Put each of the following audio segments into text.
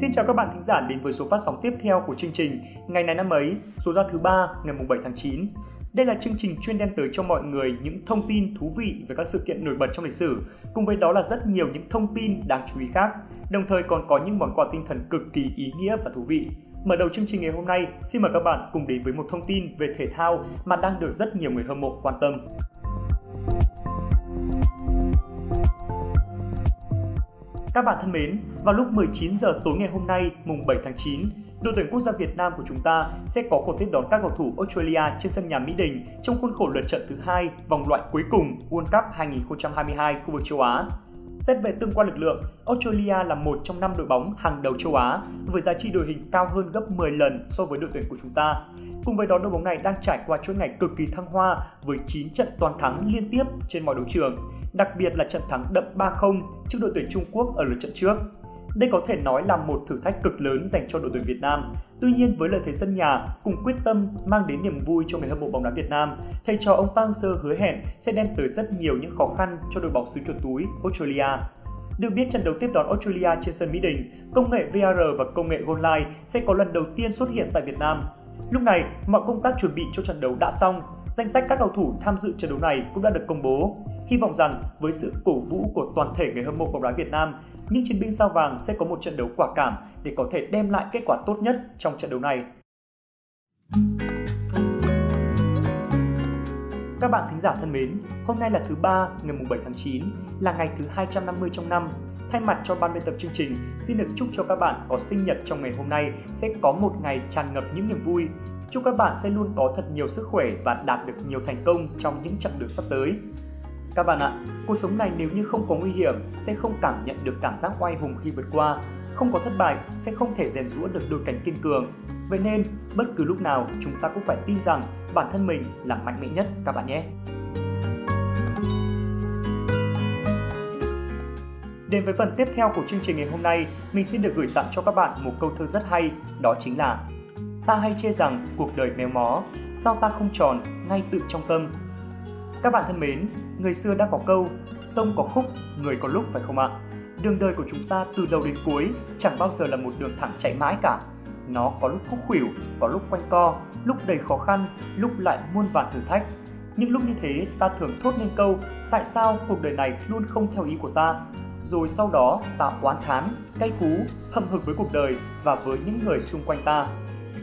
Xin chào các bạn thính giả đến với số phát sóng tiếp theo của chương trình Ngày này năm ấy, số ra thứ ba ngày 7 tháng 9. Đây là chương trình chuyên đem tới cho mọi người những thông tin thú vị về các sự kiện nổi bật trong lịch sử, cùng với đó là rất nhiều những thông tin đáng chú ý khác, đồng thời còn có những món quà tinh thần cực kỳ ý nghĩa và thú vị. Mở đầu chương trình ngày hôm nay, xin mời các bạn cùng đến với một thông tin về thể thao mà đang được rất nhiều người hâm mộ quan tâm. Các bạn thân mến, vào lúc 19 giờ tối ngày hôm nay, mùng 7 tháng 9, đội tuyển quốc gia Việt Nam của chúng ta sẽ có cuộc tiếp đón các cầu thủ Australia trên sân nhà Mỹ Đình trong khuôn khổ lượt trận thứ hai vòng loại cuối cùng World Cup 2022 khu vực châu Á. Xét về tương quan lực lượng, Australia là một trong năm đội bóng hàng đầu châu Á với giá trị đội hình cao hơn gấp 10 lần so với đội tuyển của chúng ta. Cùng với đó, đội bóng này đang trải qua chuỗi ngày cực kỳ thăng hoa với 9 trận toàn thắng liên tiếp trên mọi đấu trường, đặc biệt là trận thắng đậm 3-0 trước đội tuyển Trung Quốc ở lượt trận trước. Đây có thể nói là một thử thách cực lớn dành cho đội tuyển Việt Nam. Tuy nhiên với lợi thế sân nhà cùng quyết tâm mang đến niềm vui cho người hâm mộ bóng đá Việt Nam, thầy trò ông Park Hang-seo hứa hẹn sẽ đem tới rất nhiều những khó khăn cho đội bóng xứ chuột túi Australia. Được biết trận đấu tiếp đón Australia trên sân Mỹ Đình, công nghệ VR và công nghệ goal line sẽ có lần đầu tiên xuất hiện tại Việt Nam. Lúc này, mọi công tác chuẩn bị cho trận đấu đã xong, danh sách các cầu thủ tham dự trận đấu này cũng đã được công bố. Hy vọng rằng với sự cổ vũ của toàn thể người hâm mộ bóng đá Việt Nam, những chiến binh sao vàng sẽ có một trận đấu quả cảm để có thể đem lại kết quả tốt nhất trong trận đấu này. Các bạn thính giả thân mến, hôm nay là thứ ba ngày 7 tháng 9, là ngày thứ 250 trong năm. Thay mặt cho ban biên tập chương trình, xin được chúc cho các bạn có sinh nhật trong ngày hôm nay sẽ có một ngày tràn ngập những niềm vui. Chúc các bạn sẽ luôn có thật nhiều sức khỏe và đạt được nhiều thành công trong những chặng đường sắp tới. Các bạn ạ, cuộc sống này nếu như không có nguy hiểm sẽ không cảm nhận được cảm giác oai hùng khi vượt qua, không có thất bại sẽ không thể rèn rũa được đôi cánh kiên cường. Vậy nên, bất cứ lúc nào chúng ta cũng phải tin rằng bản thân mình là mạnh mẽ nhất các bạn nhé. Đến với phần tiếp theo của chương trình ngày hôm nay, mình xin được gửi tặng cho các bạn một câu thơ rất hay, đó chính là Ta hay chê rằng cuộc đời méo mó, sao ta không tròn ngay tự trong tâm. Các bạn thân mến, người xưa đã có câu, sông có khúc, người có lúc phải không ạ? Đường đời của chúng ta từ đầu đến cuối chẳng bao giờ là một đường thẳng chạy mãi cả. Nó có lúc khúc khuỷu, có lúc quanh co, lúc đầy khó khăn, lúc lại muôn vàn thử thách. Những lúc như thế ta thường thốt lên câu tại sao cuộc đời này luôn không theo ý của ta rồi sau đó ta oán thán, cay cú, hậm hực với cuộc đời và với những người xung quanh ta.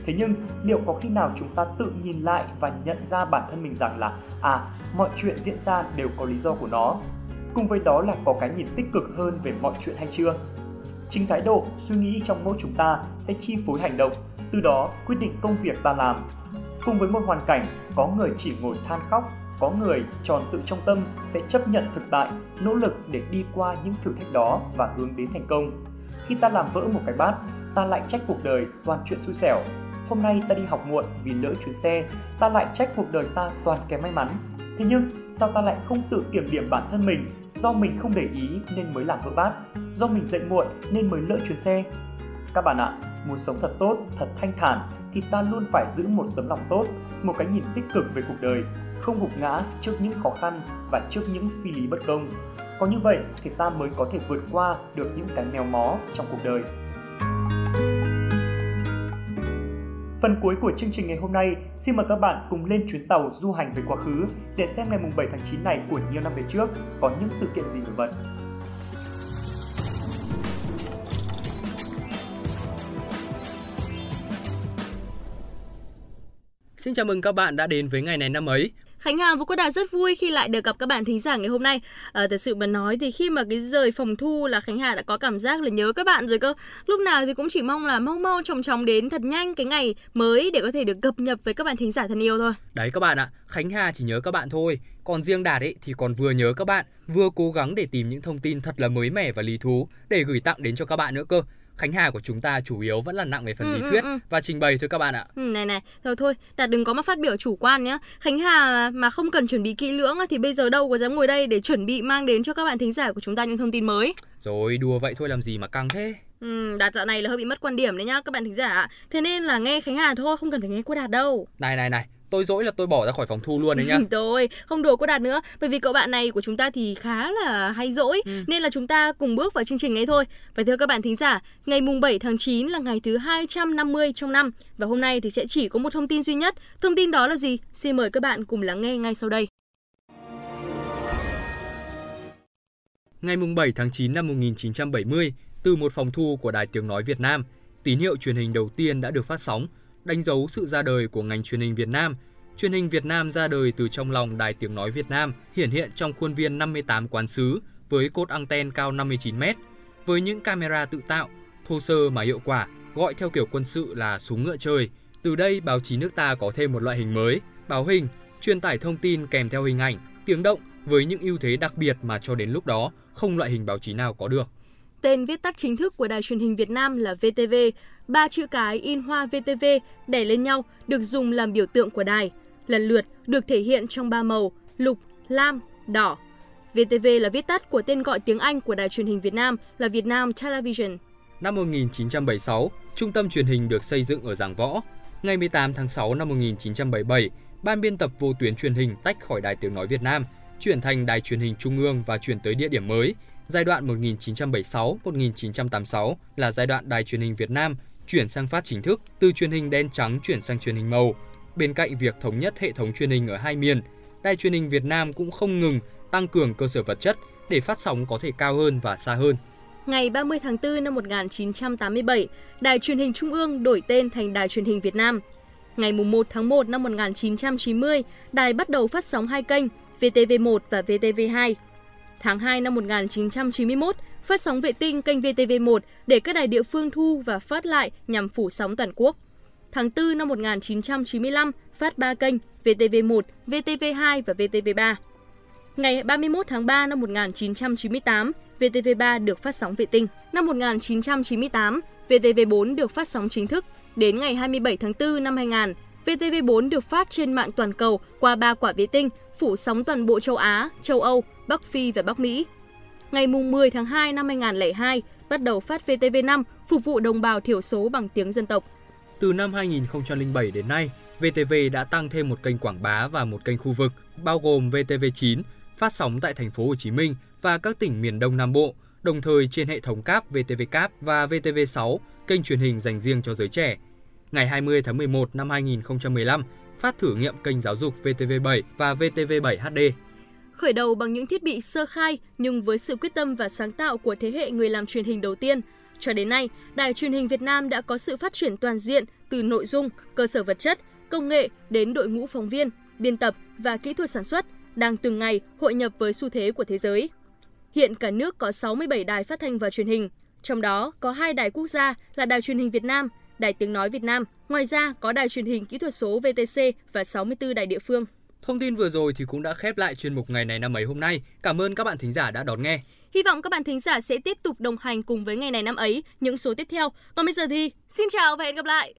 Thế nhưng liệu có khi nào chúng ta tự nhìn lại và nhận ra bản thân mình rằng là à mọi chuyện diễn ra đều có lý do của nó. Cùng với đó là có cái nhìn tích cực hơn về mọi chuyện hay chưa? Chính thái độ, suy nghĩ trong mỗi chúng ta sẽ chi phối hành động, từ đó quyết định công việc ta làm. Cùng với một hoàn cảnh, có người chỉ ngồi than khóc, có người tròn tự trong tâm sẽ chấp nhận thực tại, nỗ lực để đi qua những thử thách đó và hướng đến thành công. Khi ta làm vỡ một cái bát, ta lại trách cuộc đời toàn chuyện xui xẻo. Hôm nay ta đi học muộn vì lỡ chuyến xe, ta lại trách cuộc đời ta toàn kém may mắn. Thế nhưng, sao ta lại không tự kiểm điểm bản thân mình do mình không để ý nên mới làm vỡ bát, do mình dậy muộn nên mới lỡ chuyến xe. Các bạn ạ, muốn sống thật tốt, thật thanh thản thì ta luôn phải giữ một tấm lòng tốt, một cái nhìn tích cực về cuộc đời, không gục ngã trước những khó khăn và trước những phi lý bất công. Có như vậy thì ta mới có thể vượt qua được những cái mèo mó trong cuộc đời. Phần cuối của chương trình ngày hôm nay, xin mời các bạn cùng lên chuyến tàu du hành về quá khứ để xem ngày 7 tháng 9 này của nhiều năm về trước có những sự kiện gì nổi bật. Xin chào mừng các bạn đã đến với ngày này năm ấy. Khánh Hà và Quốc Đạt rất vui khi lại được gặp các bạn thính giả ngày hôm nay. À, thật sự mà nói thì khi mà cái rời phòng thu là Khánh Hà đã có cảm giác là nhớ các bạn rồi cơ. Lúc nào thì cũng chỉ mong là mau mau chóng chóng đến thật nhanh cái ngày mới để có thể được cập nhập với các bạn thính giả thân yêu thôi. Đấy các bạn ạ, Khánh Hà chỉ nhớ các bạn thôi. Còn riêng Đạt ấy thì còn vừa nhớ các bạn, vừa cố gắng để tìm những thông tin thật là mới mẻ và lý thú để gửi tặng đến cho các bạn nữa cơ. Khánh Hà của chúng ta chủ yếu vẫn là nặng về phần ừ, lý ừ, thuyết ừ, và trình bày thôi các bạn ạ. Ừ, này này, thôi thôi, Đạt đừng có mà phát biểu chủ quan nhé. Khánh Hà mà không cần chuẩn bị kỹ lưỡng thì bây giờ đâu có dám ngồi đây để chuẩn bị mang đến cho các bạn thính giả của chúng ta những thông tin mới. Rồi, đùa vậy thôi làm gì mà căng thế. Ừ, Đạt dạo này là hơi bị mất quan điểm đấy nhá các bạn thính giả. Thế nên là nghe Khánh Hà thôi, không cần phải nghe của Đạt đâu. Này này này, tôi dỗi là tôi bỏ ra khỏi phòng thu luôn đấy nhá. Rồi, không đùa có đạt nữa. Bởi vì cậu bạn này của chúng ta thì khá là hay dỗi ừ. nên là chúng ta cùng bước vào chương trình ấy thôi. Và thưa các bạn thính giả, ngày mùng 7 tháng 9 là ngày thứ 250 trong năm và hôm nay thì sẽ chỉ có một thông tin duy nhất. Thông tin đó là gì? Xin mời các bạn cùng lắng nghe ngay sau đây. Ngày 7 tháng 9 năm 1970, từ một phòng thu của Đài Tiếng Nói Việt Nam, tín hiệu truyền hình đầu tiên đã được phát sóng, đánh dấu sự ra đời của ngành truyền hình Việt Nam. Truyền hình Việt Nam ra đời từ trong lòng Đài Tiếng Nói Việt Nam, hiển hiện trong khuôn viên 58 quán sứ với cột anten cao 59 m, với những camera tự tạo, thô sơ mà hiệu quả, gọi theo kiểu quân sự là súng ngựa trời. Từ đây, báo chí nước ta có thêm một loại hình mới, báo hình, truyền tải thông tin kèm theo hình ảnh, tiếng động với những ưu thế đặc biệt mà cho đến lúc đó không loại hình báo chí nào có được. Tên viết tắt chính thức của đài truyền hình Việt Nam là VTV, ba chữ cái in hoa VTV đè lên nhau được dùng làm biểu tượng của đài, lần lượt được thể hiện trong ba màu lục, lam, đỏ. VTV là viết tắt của tên gọi tiếng Anh của đài truyền hình Việt Nam là Việt Nam Television. Năm 1976, trung tâm truyền hình được xây dựng ở Giảng Võ. Ngày 18 tháng 6 năm 1977, ban biên tập vô tuyến truyền hình tách khỏi Đài Tiếng Nói Việt Nam, chuyển thành Đài truyền hình Trung ương và chuyển tới địa điểm mới. Giai đoạn 1976-1986 là giai đoạn Đài truyền hình Việt Nam chuyển sang phát chính thức, từ truyền hình đen trắng chuyển sang truyền hình màu. Bên cạnh việc thống nhất hệ thống truyền hình ở hai miền, Đài truyền hình Việt Nam cũng không ngừng tăng cường cơ sở vật chất để phát sóng có thể cao hơn và xa hơn. Ngày 30 tháng 4 năm 1987, Đài truyền hình Trung ương đổi tên thành Đài truyền hình Việt Nam. Ngày 1 tháng 1 năm 1990, đài bắt đầu phát sóng hai kênh VTV1 và VTV2. Tháng 2 năm 1991, phát sóng vệ tinh kênh VTV1 để các đài địa phương thu và phát lại nhằm phủ sóng toàn quốc. Tháng 4 năm 1995, phát 3 kênh VTV1, VTV2 và VTV3. Ngày 31 tháng 3 năm 1998, VTV3 được phát sóng vệ tinh. Năm 1998, VTV4 được phát sóng chính thức. Đến ngày 27 tháng 4 năm 2000, VTV4 được phát trên mạng toàn cầu qua ba quả vệ tinh, phủ sóng toàn bộ châu Á, châu Âu, Bắc Phi và Bắc Mỹ. Ngày 10 tháng 2 năm 2002, bắt đầu phát VTV5 phục vụ đồng bào thiểu số bằng tiếng dân tộc. Từ năm 2007 đến nay, VTV đã tăng thêm một kênh quảng bá và một kênh khu vực, bao gồm VTV9 phát sóng tại thành phố Hồ Chí Minh và các tỉnh miền Đông Nam Bộ, đồng thời trên hệ thống cáp VTV Cáp và VTV6, kênh truyền hình dành riêng cho giới trẻ. Ngày 20 tháng 11 năm 2015, phát thử nghiệm kênh giáo dục VTV7 và VTV7 HD. Khởi đầu bằng những thiết bị sơ khai nhưng với sự quyết tâm và sáng tạo của thế hệ người làm truyền hình đầu tiên, cho đến nay, Đài truyền hình Việt Nam đã có sự phát triển toàn diện từ nội dung, cơ sở vật chất, công nghệ đến đội ngũ phóng viên, biên tập và kỹ thuật sản xuất đang từng ngày hội nhập với xu thế của thế giới. Hiện cả nước có 67 đài phát thanh và truyền hình, trong đó có hai đài quốc gia là Đài truyền hình Việt Nam, Đài tiếng nói Việt Nam. Ngoài ra có đài truyền hình kỹ thuật số VTC và 64 đài địa phương. Thông tin vừa rồi thì cũng đã khép lại chuyên mục ngày này năm ấy hôm nay. Cảm ơn các bạn thính giả đã đón nghe. Hy vọng các bạn thính giả sẽ tiếp tục đồng hành cùng với ngày này năm ấy những số tiếp theo. Còn bây giờ thì xin chào và hẹn gặp lại.